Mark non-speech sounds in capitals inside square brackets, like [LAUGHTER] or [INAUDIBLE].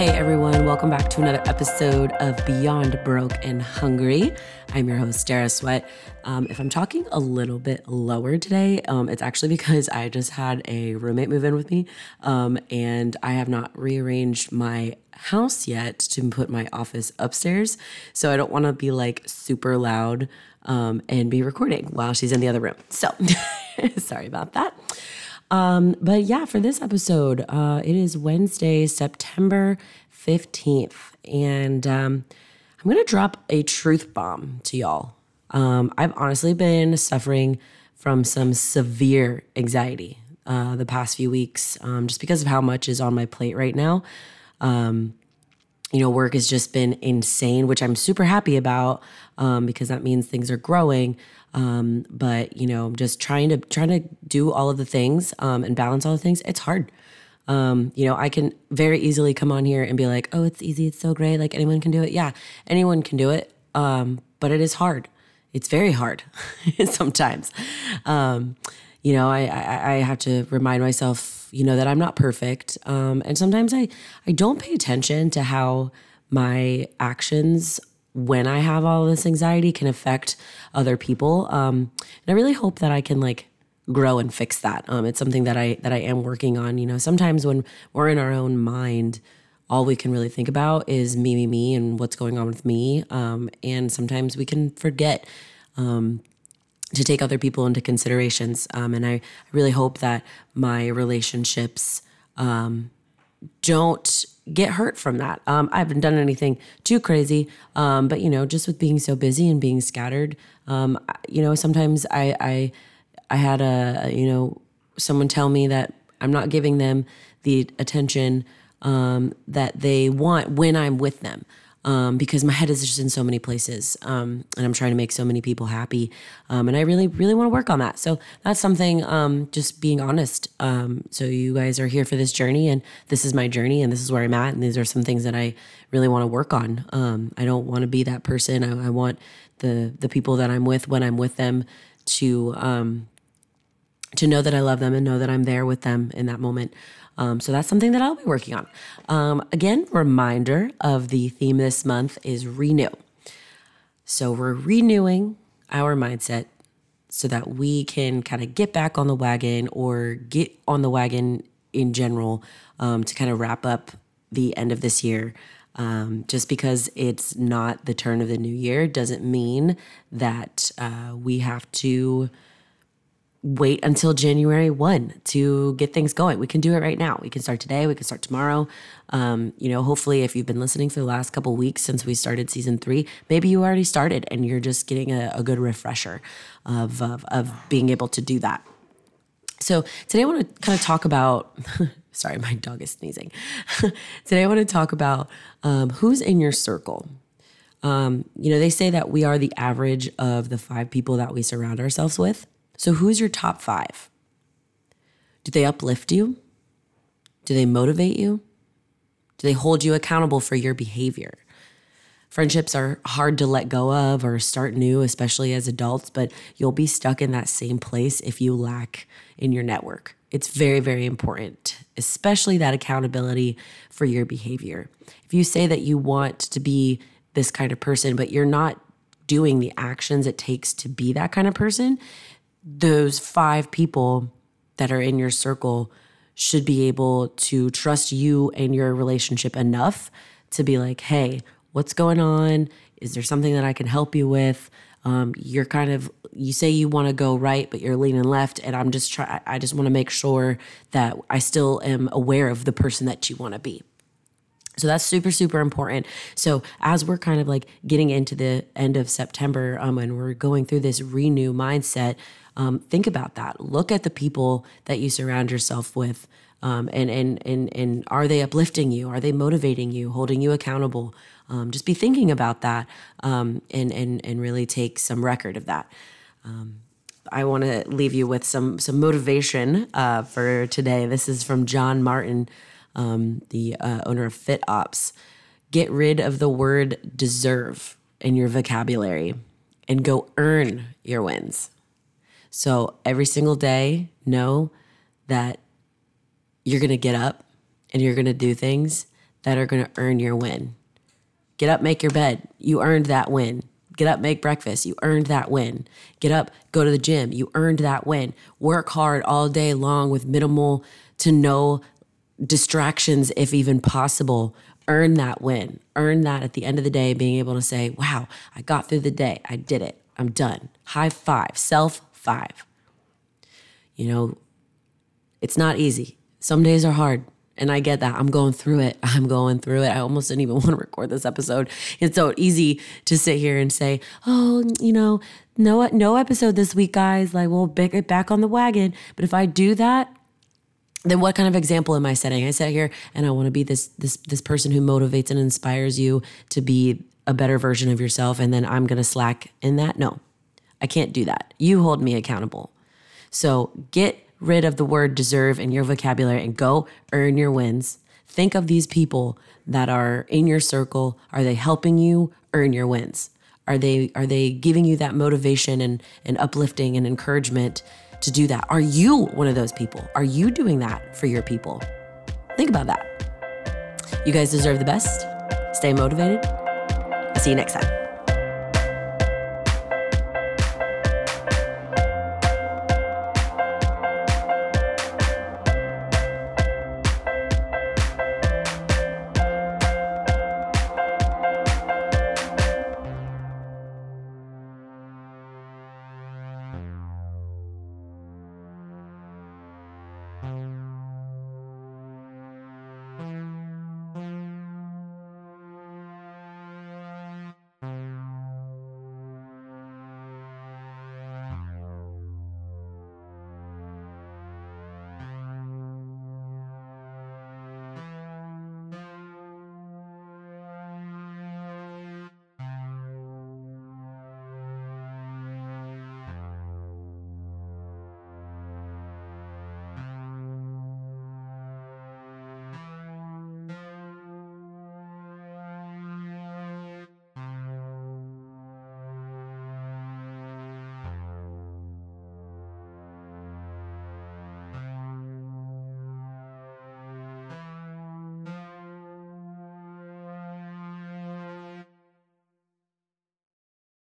Hey everyone, welcome back to another episode of Beyond Broke and Hungry. I'm your host, Dara Sweat. Um, if I'm talking a little bit lower today, um, it's actually [LAUGHS] because I just had a roommate move in with me um, and I have not rearranged my house yet to put my office upstairs. So I don't want to be like super loud um, and be recording while she's in the other room. So [LAUGHS] sorry about that. Um, but yeah, for this episode, uh, it is Wednesday, September 15th. And um, I'm going to drop a truth bomb to y'all. Um, I've honestly been suffering from some severe anxiety uh, the past few weeks um, just because of how much is on my plate right now. Um, you know, work has just been insane, which I'm super happy about um, because that means things are growing. Um, but you know, I'm just trying to trying to do all of the things um, and balance all the things. It's hard. Um, you know, I can very easily come on here and be like, "Oh, it's easy. It's so great. Like anyone can do it." Yeah, anyone can do it. Um, but it is hard. It's very hard [LAUGHS] sometimes. Um, you know, I, I, I have to remind myself, you know, that I'm not perfect. Um, and sometimes I I don't pay attention to how my actions when I have all this anxiety can affect other people. Um, and I really hope that I can like grow and fix that. Um, it's something that I that I am working on. You know, sometimes when we're in our own mind, all we can really think about is me, me, me, and what's going on with me. Um, and sometimes we can forget um, to take other people into considerations. Um, and I, I, really hope that my relationships um, don't get hurt from that. Um, I haven't done anything too crazy, um, but you know, just with being so busy and being scattered, um, you know, sometimes I, I, I had a, you know, someone tell me that I'm not giving them the attention um, that they want when I'm with them um, because my head is just in so many places um, and I'm trying to make so many people happy. Um, and I really, really want to work on that. So that's something, um, just being honest. Um, so you guys are here for this journey and this is my journey and this is where I'm at. And these are some things that I really want to work on. Um, I don't want to be that person. I, I, want the, the people that I'm with when I'm with them to, to know that I love them and know that I'm there with them in that moment. Um, so that's something that I'll be working on. Um, again, reminder of the theme this month is renew. So we're renewing our mindset so that we can kind of get back on the wagon or get on the wagon in general um, to kind of wrap up the end of this year. Um, just because it's not the turn of the new year doesn't mean that uh, we have to wait until January 1 to get things going. We can do it right now. We can start today, we can start tomorrow. Um, you know, hopefully if you've been listening for the last couple weeks since we started season 3, maybe you already started and you're just getting a, a good refresher of, of of being able to do that. So, today I want to kind of talk about [LAUGHS] sorry, my dog is sneezing. [LAUGHS] today I want to talk about um, who's in your circle. Um, you know, they say that we are the average of the five people that we surround ourselves with. So, who's your top five? Do they uplift you? Do they motivate you? Do they hold you accountable for your behavior? Friendships are hard to let go of or start new, especially as adults, but you'll be stuck in that same place if you lack in your network. It's very, very important, especially that accountability for your behavior. If you say that you want to be this kind of person, but you're not doing the actions it takes to be that kind of person, those five people that are in your circle should be able to trust you and your relationship enough to be like, hey, what's going on? Is there something that I can help you with? Um, you're kind of you say you want to go right, but you're leaning left, and I'm just try. I just want to make sure that I still am aware of the person that you want to be. So that's super, super important. So as we're kind of like getting into the end of September, um, and we're going through this renew mindset, um, think about that. Look at the people that you surround yourself with. Um, and, and, and, and are they uplifting you? Are they motivating you, holding you accountable? Um, just be thinking about that um, and, and, and really take some record of that. Um, I want to leave you with some, some motivation uh, for today. This is from John Martin, um, the uh, owner of Fit Ops. Get rid of the word deserve in your vocabulary and go earn your wins. So every single day, know that you're going to get up and you're going to do things that are going to earn your win. Get up, make your bed. You earned that win. Get up, make breakfast. You earned that win. Get up, go to the gym. You earned that win. Work hard all day long with minimal to no distractions, if even possible. Earn that win. Earn that at the end of the day, being able to say, wow, I got through the day. I did it. I'm done. High five, self five. You know, it's not easy. Some days are hard. And I get that. I'm going through it. [LAUGHS] I'm going through it. I almost didn't even [LAUGHS] want to record this episode. It's so easy to sit here and say, oh, you know, no, no episode this week, guys. Like, we'll get back on the wagon. But if I do that, then what kind of example am I setting? I sit here and I want to be this this this person who motivates and inspires you to be a better version of yourself, and then I'm gonna slack in that. No, I can't do that. You hold me accountable. So get rid of the word deserve in your vocabulary and go earn your wins. Think of these people that are in your circle. Are they helping you earn your wins? Are they are they giving you that motivation and, and uplifting and encouragement to do that? Are you one of those people? Are you doing that for your people? Think about that. You guys deserve the best. Stay motivated. I'll see you next time.